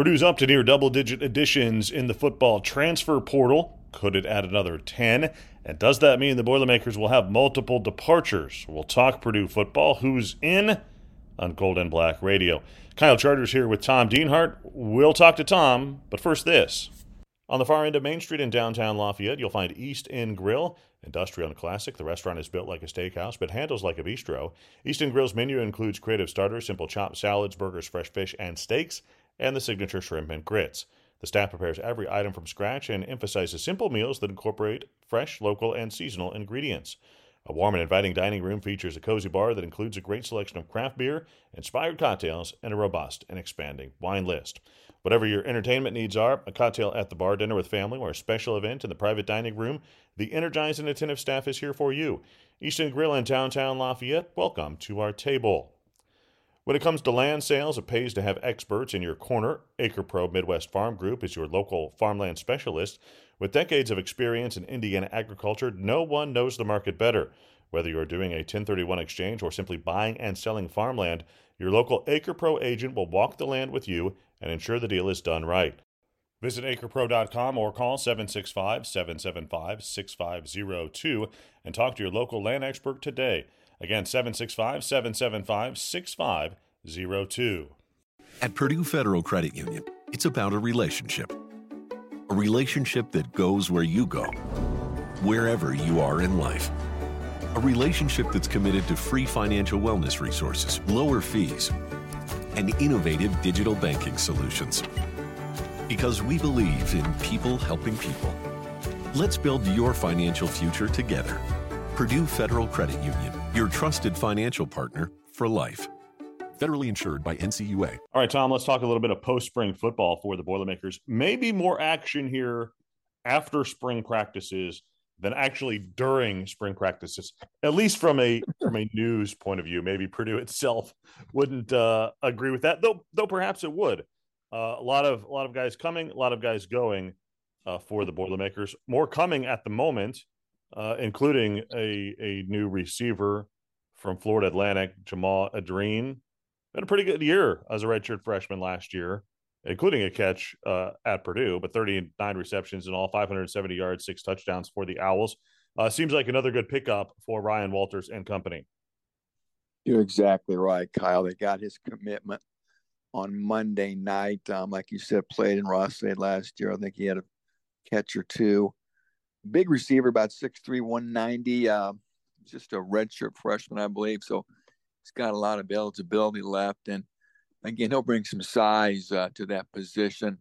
Purdue's up to near double digit additions in the football transfer portal. Could it add another 10? And does that mean the Boilermakers will have multiple departures? We'll talk Purdue football. Who's in on Gold and Black Radio? Kyle Charters here with Tom Dienhart. We'll talk to Tom, but first this. On the far end of Main Street in downtown Lafayette, you'll find East End Grill. Industrial and classic, the restaurant is built like a steakhouse but handles like a bistro. East End Grill's menu includes creative starters, simple chopped salads, burgers, fresh fish, and steaks and the signature shrimp and grits. The staff prepares every item from scratch and emphasizes simple meals that incorporate fresh, local, and seasonal ingredients. A warm and inviting dining room features a cozy bar that includes a great selection of craft beer, inspired cocktails, and a robust and expanding wine list. Whatever your entertainment needs are, a cocktail at the bar, dinner with family, or a special event in the private dining room, the energized and attentive staff is here for you. East End Grill in downtown Lafayette, welcome to our table. When it comes to land sales, it pays to have experts in your corner. AcrePro Midwest Farm Group is your local farmland specialist. With decades of experience in Indiana agriculture, no one knows the market better. Whether you're doing a 1031 exchange or simply buying and selling farmland, your local AcrePro agent will walk the land with you and ensure the deal is done right. Visit acrepro.com or call 765 775 6502 and talk to your local land expert today. Again, 765 775 6502. At Purdue Federal Credit Union, it's about a relationship. A relationship that goes where you go, wherever you are in life. A relationship that's committed to free financial wellness resources, lower fees, and innovative digital banking solutions. Because we believe in people helping people. Let's build your financial future together. Purdue Federal Credit Union, your trusted financial partner for life. Federally insured by NCUA. All right, Tom, let's talk a little bit of post spring football for the Boilermakers. Maybe more action here after spring practices than actually during spring practices, at least from a from a news point of view. Maybe Purdue itself wouldn't uh, agree with that, though. Though perhaps it would. Uh, a lot of a lot of guys coming, a lot of guys going uh, for the Boilermakers. More coming at the moment uh, including a, a new receiver from Florida Atlantic, Jahmal Edrine. Had a pretty good year as a redshirt freshman last year, including a catch uh, at Purdue, but 39 receptions in all, 570 yards, six touchdowns for the Owls. Uh, seems like another good pickup for Ryan Walters and company. You're exactly right, Kyle. They got his commitment on Monday night. Um, like you said, played in Ross-Ade last year. I think he had a catch or two big receiver, about 6'3", 190. Uh, just a redshirt freshman, I believe. So he's got a lot of eligibility left. And again, he'll bring some size uh, to that position.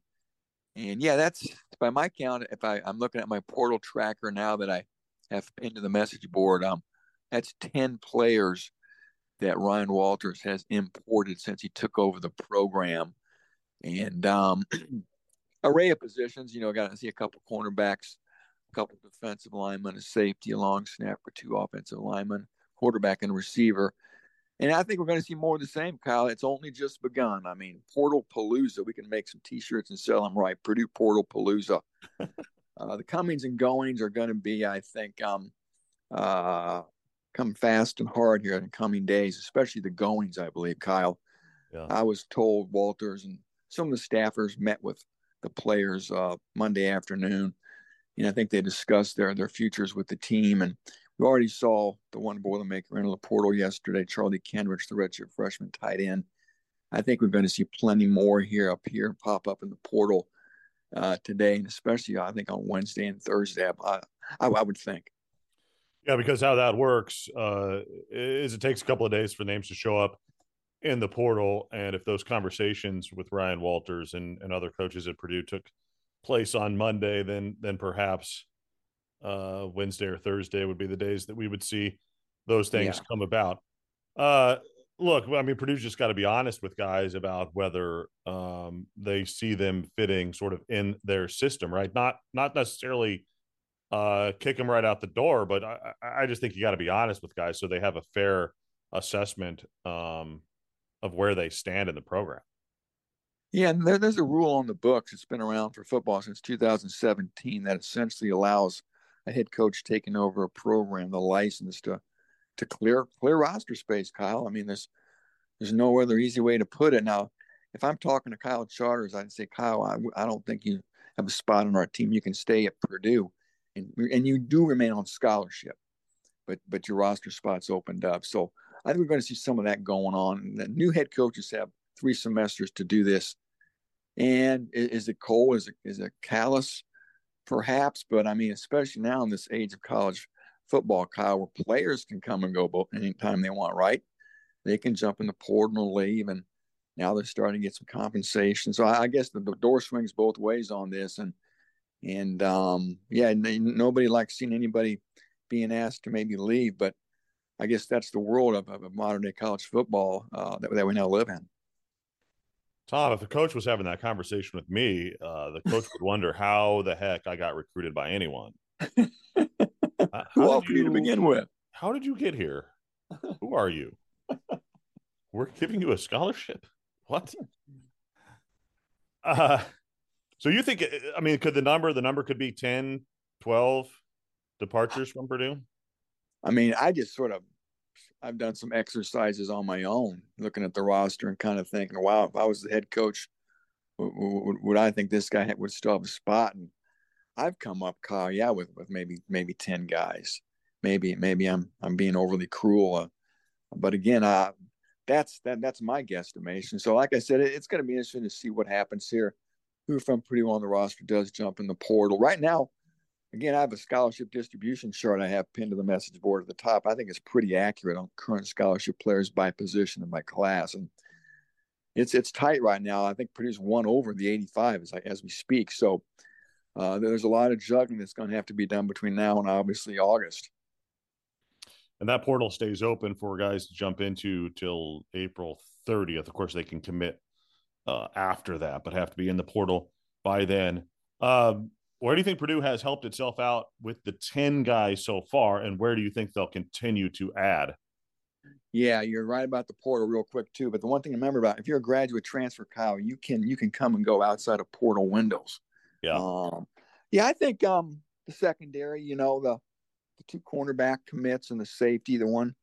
And yeah, that's by my count. If I, I'm looking at my portal tracker now that I have pinned to the message board, um, that's 10 players that Ryan Walters has imported since he took over the program. And um, array of positions, you know, got to see a couple cornerbacks a couple defensive linemen, a safety, a long snapper, two offensive linemen, quarterback, and receiver. And I think we're going to see more of the same, Kyle. It's only just begun. I mean, Portal Palooza. We can make some T-shirts and sell them right. Purdue Portal Palooza. uh, the comings and goings are going to be, I think, um, uh, come fast and hard here in the coming days, especially the goings. I believe, Kyle. Yeah. I was told Walters and some of the staffers met with the players uh, Monday afternoon know, I think they discussed their their futures with the team. And we already saw the one Boilermaker into the portal yesterday, Charlie Kenrich, the redshirt freshman tight end. I think we're going to see plenty more here up here pop up in the portal uh, today, and especially I think on Wednesday and Thursday. I, I, I would think. Yeah, because how that works uh, is it takes a couple of days for names to show up in the portal, and if those conversations with Ryan Walters and, and other coaches at Purdue took place on Monday, then then perhaps uh, Wednesday or Thursday would be the days that we would see those things yeah. come about. Uh, look, I mean, Purdue's just got to be honest with guys about whether um, they see them fitting sort of in their system, right? Not not necessarily uh, kick them right out the door, but I, I just think you got to be honest with guys so they have a fair assessment um, of where they stand in the program. Yeah, and there, there's a rule on the books. It's been around for football since 2017 that essentially allows a head coach taking over a program the license to to clear clear roster space. Kyle, I mean, there's there's no other easy way to put it. Now, if I'm talking to Kyle Charters, I'd say, Kyle, I, I don't think you have a spot on our team. You can stay at Purdue, and and you do remain on scholarship, but but your roster spots opened up. So I think we're going to see some of that going on. The new head coaches have three semesters to do this. And is it Cole? Is it is it callous? Perhaps, but I mean, especially now in this age of college football, Kyle, where players can come and go anytime they want, right? They can jump in the portal and leave, and now they're starting to get some compensation. So I, I guess the, the, door swings both ways on this, and and um, yeah, nobody likes seeing anybody being asked to maybe leave, but I guess that's the world of, of modern day college football uh, that, that we now live in. Tom, if the coach was having that conversation with me, uh, the coach would wonder how the heck I got recruited by anyone. Uh, Who offered you to begin with? How did you get here? Who are you? We're giving you a scholarship. What? Uh, so you think, I mean, could the number, the number could be 10, 12 departures from Purdue? I mean, I just sort of, I've done some exercises on my own, looking at the roster and kind of thinking, wow, if I was the head coach, would, would I think this guy would still have a spot? And I've come up, Kyle, yeah, with, with maybe maybe ten guys. Maybe maybe I'm I'm being overly cruel, uh, but again, uh, that's that that's my guesstimation. So, like I said, it, it's going to be interesting to see what happens here. Who from Purdue on the roster does jump in the portal right now? Again, I have a scholarship distribution chart I have pinned to the message board at the top. I think it's pretty accurate on current scholarship players by position in my class, and it's it's tight right now. I think Purdue's one over the 85 as I, as we speak. So uh, there's a lot of juggling that's going to have to be done between now and obviously August. And that portal stays open for guys to jump into till April 30th. Of course, they can commit uh, after that, but have to be in the portal by then. Um, where do you think Purdue has helped itself out with the 10 guys so far, and where do you think they'll continue to add? Yeah, you're right about the portal real quick too. But the one thing to remember about if you're a graduate transfer, Kyle, you can you can come and go outside of portal windows. Yeah. Um, yeah, I think um, the secondary, you know, the the two cornerback commits and the safety. The one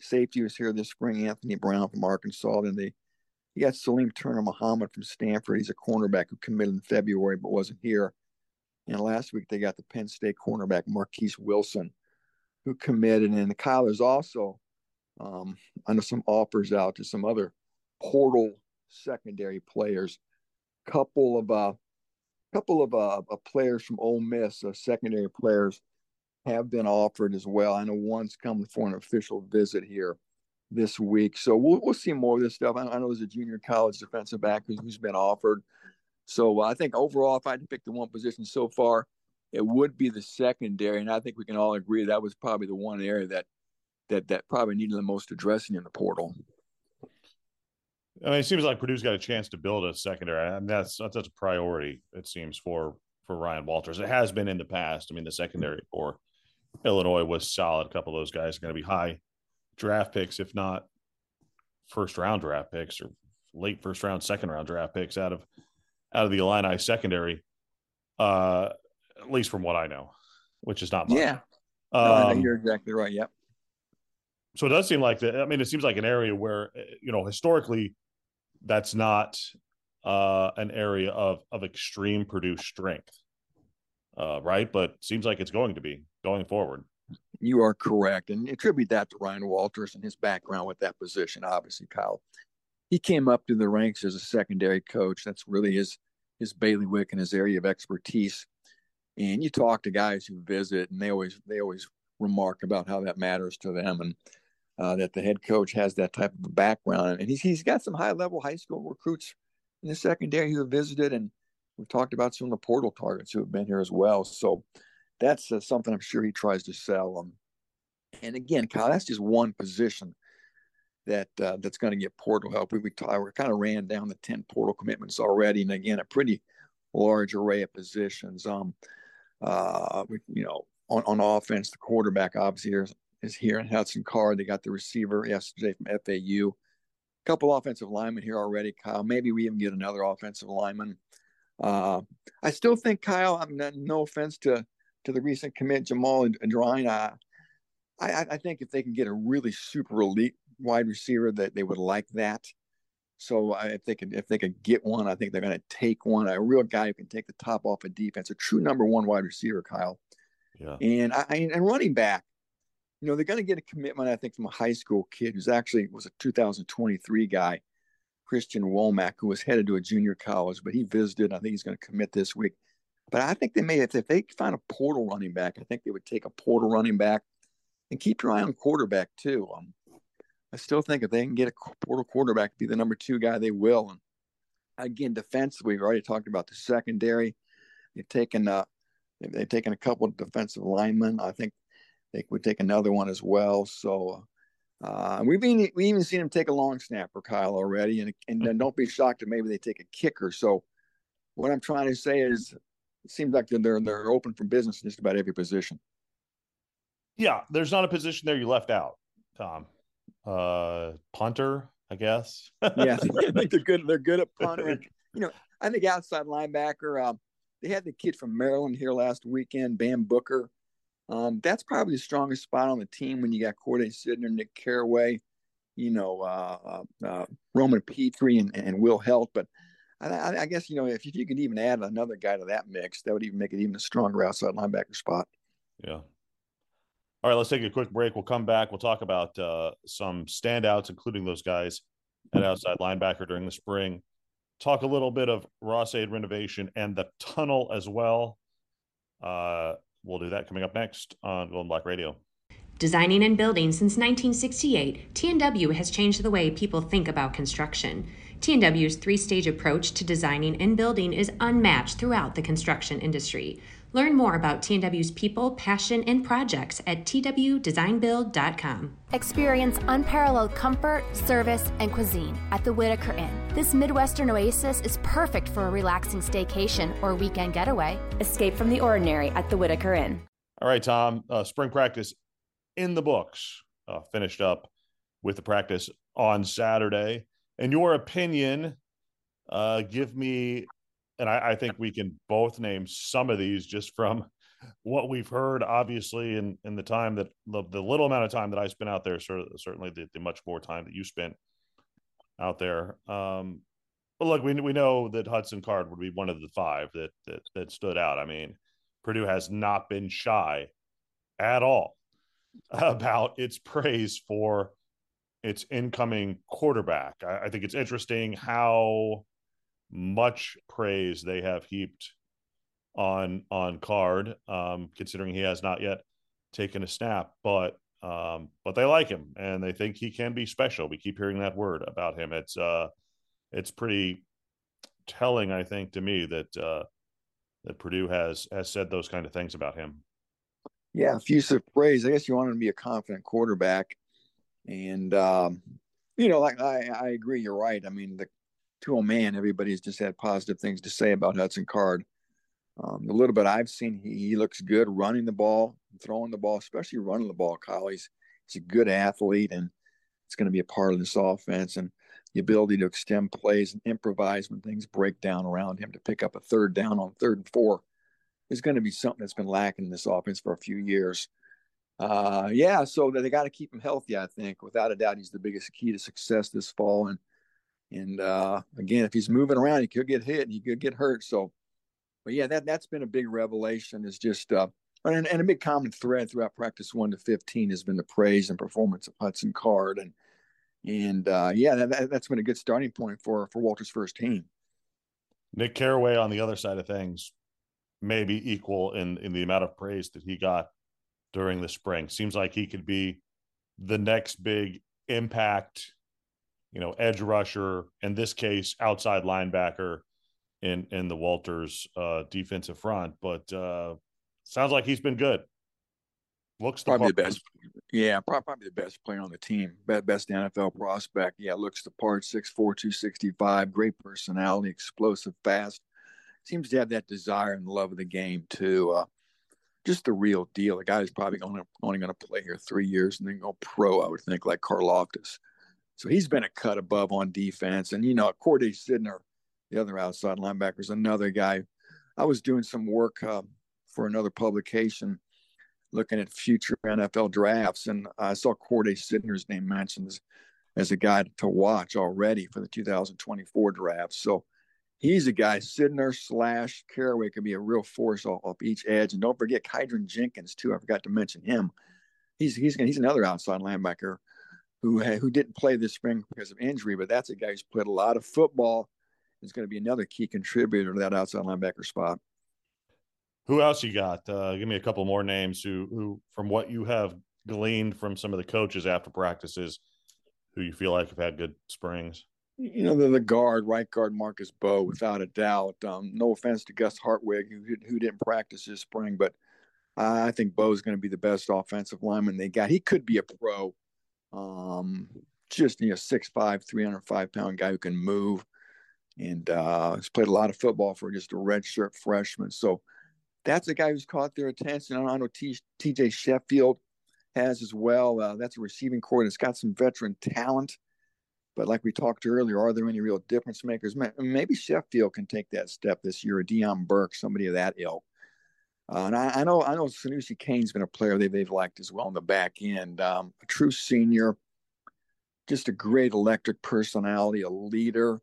safety was here this spring, Anthony Brown from Arkansas. Then they you got Salim Turner Muhammad from Stanford. He's a cornerback who committed in February but wasn't here. And last week they got the Penn State cornerback Marquis Wilson, who committed. And Kyle is also um, under some offers out to some other portal secondary players. Couple of uh, couple of uh, players from Ole Miss, uh, secondary players, have been offered as well. I know one's coming for an official visit here this week, so we'll we'll see more of this stuff. I, I know there's a junior college defensive back who's been offered. So I think overall, if I had to pick the one position so far, it would be the secondary, and I think we can all agree that was probably the one area that that that probably needed the most addressing in the portal. I mean, it seems like Purdue's got a chance to build a secondary. I mean, that's that's a priority. It seems for for Ryan Walters. It has been in the past. I mean, the secondary for Illinois was solid. A couple of those guys are going to be high draft picks, if not first round draft picks or late first round, second round draft picks out of out of the Illini secondary. Uh, at least from what I know, which is not much. Yeah, um, no, you're exactly right. Yep. So it does seem like that. I mean, it seems like an area where you know historically that's not uh, an area of of extreme Purdue strength, uh, right? But seems like it's going to be going forward. You are correct, and attribute that to Ryan Walters and his background with that position. Obviously, Kyle, he came up to the ranks as a secondary coach. That's really his his bailiwick and his area of expertise. And you talk to guys who visit, and they always they always remark about how that matters to them. And uh, that the head coach has that type of a background, and he's he's got some high level high school recruits in the secondary who have visited, and we've talked about some of the portal targets who have been here as well. So that's uh, something I'm sure he tries to sell them. And again, Kyle, that's just one position that uh, that's going to get portal help. We we, we kind of ran down the ten portal commitments already, and again, a pretty large array of positions. Um, uh, we, you know, on, on offense, the quarterback obviously is is here in Hudson Card. They got the receiver yesterday from FAU. A couple offensive linemen here already, Kyle. Maybe we even get another offensive lineman. Uh, I still think Kyle. I'm not, no offense to to the recent commit Jahmal Edrine. I, I I think if they can get a really super elite wide receiver, that they would like that. So I, if they could if they could get one, I think they're going to take one. A real guy who can take the top off a of defense, a true number one wide receiver, Kyle. Yeah. And I and running back, you know, they're going to get a commitment, I think, from a high school kid who's actually was a 2023 guy, Christian Womack, who was headed to a junior college, but he visited. I think he's going to commit this week. But I think they may, if they find a portal running back, I think they would take a portal running back and keep your eye on quarterback too. Um, I still think if they can get a portal quarterback to be the number two guy, they will. And again, defensively, we've already talked about the secondary. They've taken uh, they've taken a couple of defensive linemen. I think they would take another one as well. So uh, we've been we even seen them take a long snapper, Kyle, already, and and then don't be shocked if maybe they take a kicker. So what I'm trying to say is, it seems like they're they're open for business in just about every position. Yeah, there's not a position there you left out, Tom. Uh, punter, I guess. yeah, I think they're good. They're good at punter. And, you know, I think outside linebacker. Um, they had the kid from Maryland here last weekend, Bam Booker. Um, that's probably the strongest spot on the team when you got Khordae Sydnor, Nic Caraway, you know, uh, uh, uh Roman Petrie, and, and Will Helt. But I, I, guess you know if you, if you could even add another guy to that mix, that would even make it even a stronger outside linebacker spot. Yeah. All right, let's take a quick break. We'll come back. We'll talk about uh, some standouts, including those guys at outside linebacker during the spring. Talk a little bit of Ross-Ade renovation and the tunnel as well. Uh, we'll do that coming up next on Gold and Black Radio. Designing and building since 1968, TNW has changed the way people think about construction. TNW's three stage approach to designing and building is unmatched throughout the construction industry. Learn more about TNW's people, passion, and projects at twdesignbuild.com. Experience unparalleled comfort, service, and cuisine at the Whitaker Inn. This Midwestern oasis is perfect for a relaxing staycation or weekend getaway. Escape from the ordinary at the Whitaker Inn. All right, Tom. Uh, spring practice in the books. Uh, finished up with the practice on Saturday. In your opinion, uh, give me and I, I, think we can both name some of these just from what we've heard, obviously, in, in the time that the, the little amount of time that I spent out there, certainly the, the much more time that you spent out there. Um, but look, we, we know that Hudson Card would be one of the five that, that, that stood out. I mean, Purdue has not been shy at all about its praise for its incoming quarterback. I, I think it's interesting how much praise they have heaped on on Card, um, considering he has not yet taken a snap, but um, but they like him and they think he can be special. We keep hearing that word about him. It's uh, it's pretty telling, I think, to me that uh, that Purdue has has said those kind of things about him. Yeah, effusive praise. I guess you want him to be a confident quarterback, and um, you know, like I, I agree. You're right. I mean, the to a man, everybody's just had positive things to say about Hudson Card. Um, the little bit I've seen, he, he, looks good running the ball, throwing the ball, especially running the ball. Kyle, he's, he's a good athlete, and it's going to be a part of this offense. And the ability to extend plays and improvise when things break down around him to pick up a third down on third and four is going to be something that's been lacking in this offense for a few years. Uh, yeah, so they got to keep him healthy. I think, without a doubt, he's the biggest key to success this fall. And and uh, again, if he's moving around, he could get hit, and he could get hurt. So, but yeah, that that's been a big revelation. Is just uh, and, and a big common thread throughout practice one to fifteen has been the praise and performance of Hudson Card, and and uh, yeah, that, that's been a good starting point for for Walter's first team. Nic Caraway on the other side of things, maybe equal in in the amount of praise that he got during the spring. Seems like he could be the next big impact you know, edge rusher, in this case, outside linebacker in in the Walters uh, defensive front. But uh, sounds like he's been good. Looks the probably part. the best. Yeah, probably the best player on the team. Best NFL prospect. Yeah, looks the part. Six four two sixty five. Great personality, explosive, fast. Seems to have that desire and love of the game too. Uh, just the real deal. Guy who's probably only, only going to play here three years and then go pro. I would think like Karlaftis. So he's been a cut above on defense. And, you know, Khordae Sydnor, the other outside linebacker, is another guy. I was doing some work uh, for another publication looking at future NFL drafts, and I saw Khordae Sydnor's name mentioned as as a guy to watch already for the 2024 draft. So he's a guy. Sydnor slash Caraway could be a real force off, off each edge. And don't forget Kydran Jenkins too. I forgot to mention him. He's he's he's another outside linebacker who who didn't play this spring because of injury, but that's a guy who's played a lot of football. Is going to be another key contributor to that outside linebacker spot. Who else you got? Uh, give me a couple more names who who from what you have gleaned from some of the coaches after practices who you feel like have had good springs? You know, the, the guard, right guard Marcus Mbow, without a doubt. Um, no offense to Gus Hartwig, who, who didn't practice this spring, but I think Mbow is going to be the best offensive lineman they got. He could be a pro. Um, just you know, 6'5", 305 pound guy who can move, and uh, he's played a lot of football for just a redshirt freshman. So that's a guy who's caught their attention. I know T.J. Sheffield has as well. Uh, that's a receiving core that's got some veteran talent. But like we talked earlier, are there any real difference makers? Maybe Sheffield can take that step this year, or Deion Burke, somebody of that ilk. Uh, and I, I, know I know Sanoussi Kane's been a player they, they've liked as well in the back end. Um, a true senior, just a great electric personality, a leader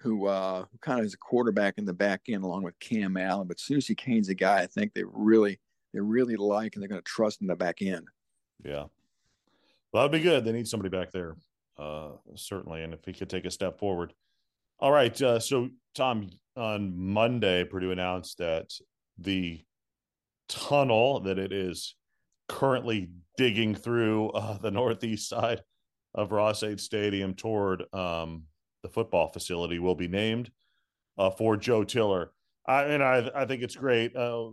who uh, who kind of is a quarterback in the back end along with Cam Allen. But Sanoussi Kane's a guy I think they really they really like and they're going to trust in the back end. Yeah. Well, that'd be good. They need somebody back there, uh, certainly. And if he could take a step forward. All right. Uh, so, Tom, on Monday, Purdue announced that the tunnel that it is currently digging through uh, the northeast side of Ross-Ade Stadium toward um, the football facility will be named uh, for Joe Tiller. I mean, I I think it's great. Uh,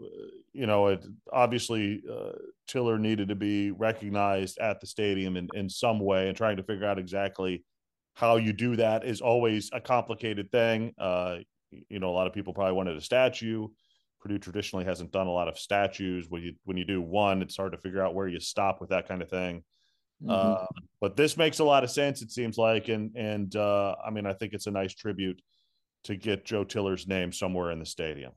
you know, it, obviously uh, Tiller needed to be recognized at the stadium in, in some way, and trying to figure out exactly how you do that is always a complicated thing. Uh, you know, a lot of people probably wanted a statue. Purdue traditionally hasn't done a lot of statues. When you when you do one, it's hard to figure out where you stop with that kind of thing. Mm-hmm. Uh, but this makes a lot of sense. It seems like, and and uh, I mean, I think it's a nice tribute to get Joe Tiller's name somewhere in the stadium?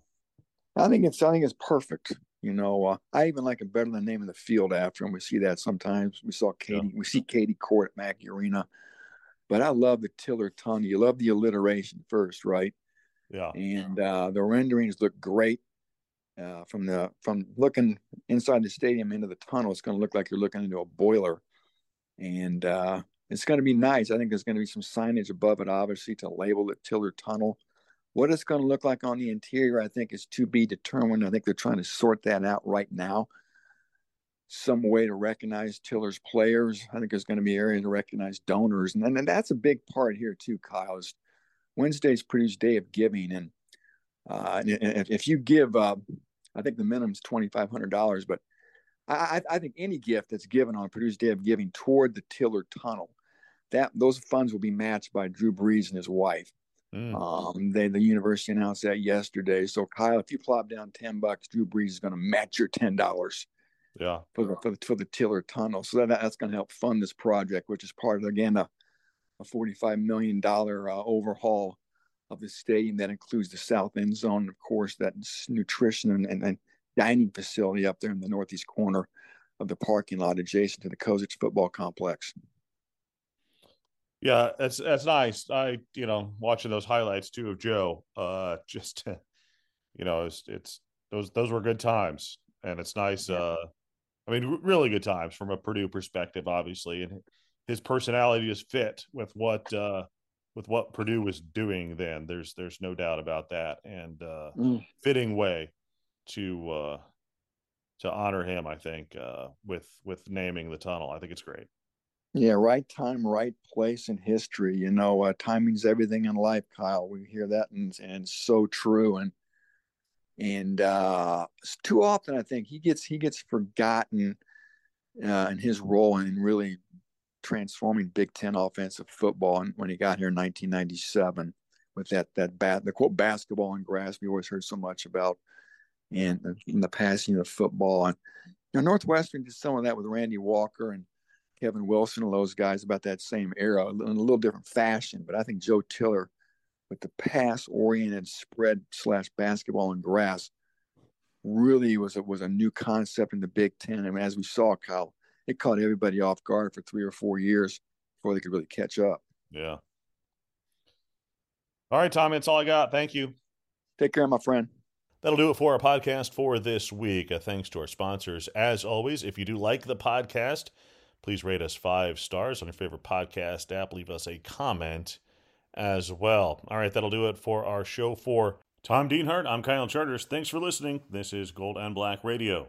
I think it's I think it's perfect. You know, uh, I even like it better than the name of the field after him. We see that sometimes. We saw Keady, yeah. we see Keady Court at Mackey Arena, but I love the Tiller tunnel. You love the alliteration first, right? Yeah. And uh, the renderings look great. Uh, from the from looking inside the stadium into the tunnel, it's going to look like you're looking into a boiler, and uh, it's going to be nice. I think there's going to be some signage above it, obviously, to label it Tiller Tunnel. What it's going to look like on the interior, I think, is to be determined. I think they're trying to sort that out right now. Some way to recognize Tiller's players. I think there's going to be area to recognize donors, and then and that's a big part here too, Kyle. Is Wednesday's Purdue's Day of Giving, and, uh, and if you give, uh, I think the minimum is twenty five hundred dollars, but I, I, think any gift that's given on Purdue's Day of Giving toward the Tiller Tunnel that those funds will be matched by Drew Brees and his wife. Mm. Um, they the university announced that yesterday. So Kyle, if you plop down ten bucks, Drew Brees is going to match your ten dollars. Yeah, for the, for the, for the Tiller Tunnel. So that that's going to help fund this project, which is part of again a, a forty five million dollar uh, overhaul of the stadium that includes the south end zone, of course, that nutrition and, and, and dining facility up there in the northeast corner of the parking lot adjacent to the Kozuch football complex. Yeah, that's that's nice. I you know watching those highlights too of Joe. Uh, just you know, it's it's those those were good times, and it's nice. Uh, I mean, really good times from a Purdue perspective, obviously, and his personality is fit with what uh with what Purdue was doing then. There's there's no doubt about that, and uh, mm. fitting way to uh to honor him. I think uh, with with naming the tunnel. I think it's great. Yeah, right time, right place in history. You know, uh, timing's everything in life, Kyle. We hear that, and and so true. And and uh, too often, I think he gets he gets forgotten uh, in his role in really transforming Big Ten offensive football. And when he got here in 1997, with that that bat the quote basketball and grass we always heard so much about, and in the passing of football. And you know, Northwestern did some of that with Randy Walker and Kevin Wilson and those guys about that same era in a little different fashion. But I think Joe Tiller, with the pass oriented spread slash basketball and grass, really was a, was a new concept in the Big Ten. I mean, as we saw, Kyle, it caught everybody off guard for three or four years. before they could really catch up. Yeah. All right, Tommy, that's all I got. Thank you. Take care, my friend. That'll do it for our podcast for this week. Uh, thanks to our sponsors. As always, if you do like the podcast, please rate us five stars on your favorite podcast app. Leave us a comment as well. All right, that'll do it for our show for Tom Dienhart. I'm Kyle Charters. Thanks for listening. This is Gold and Black Radio.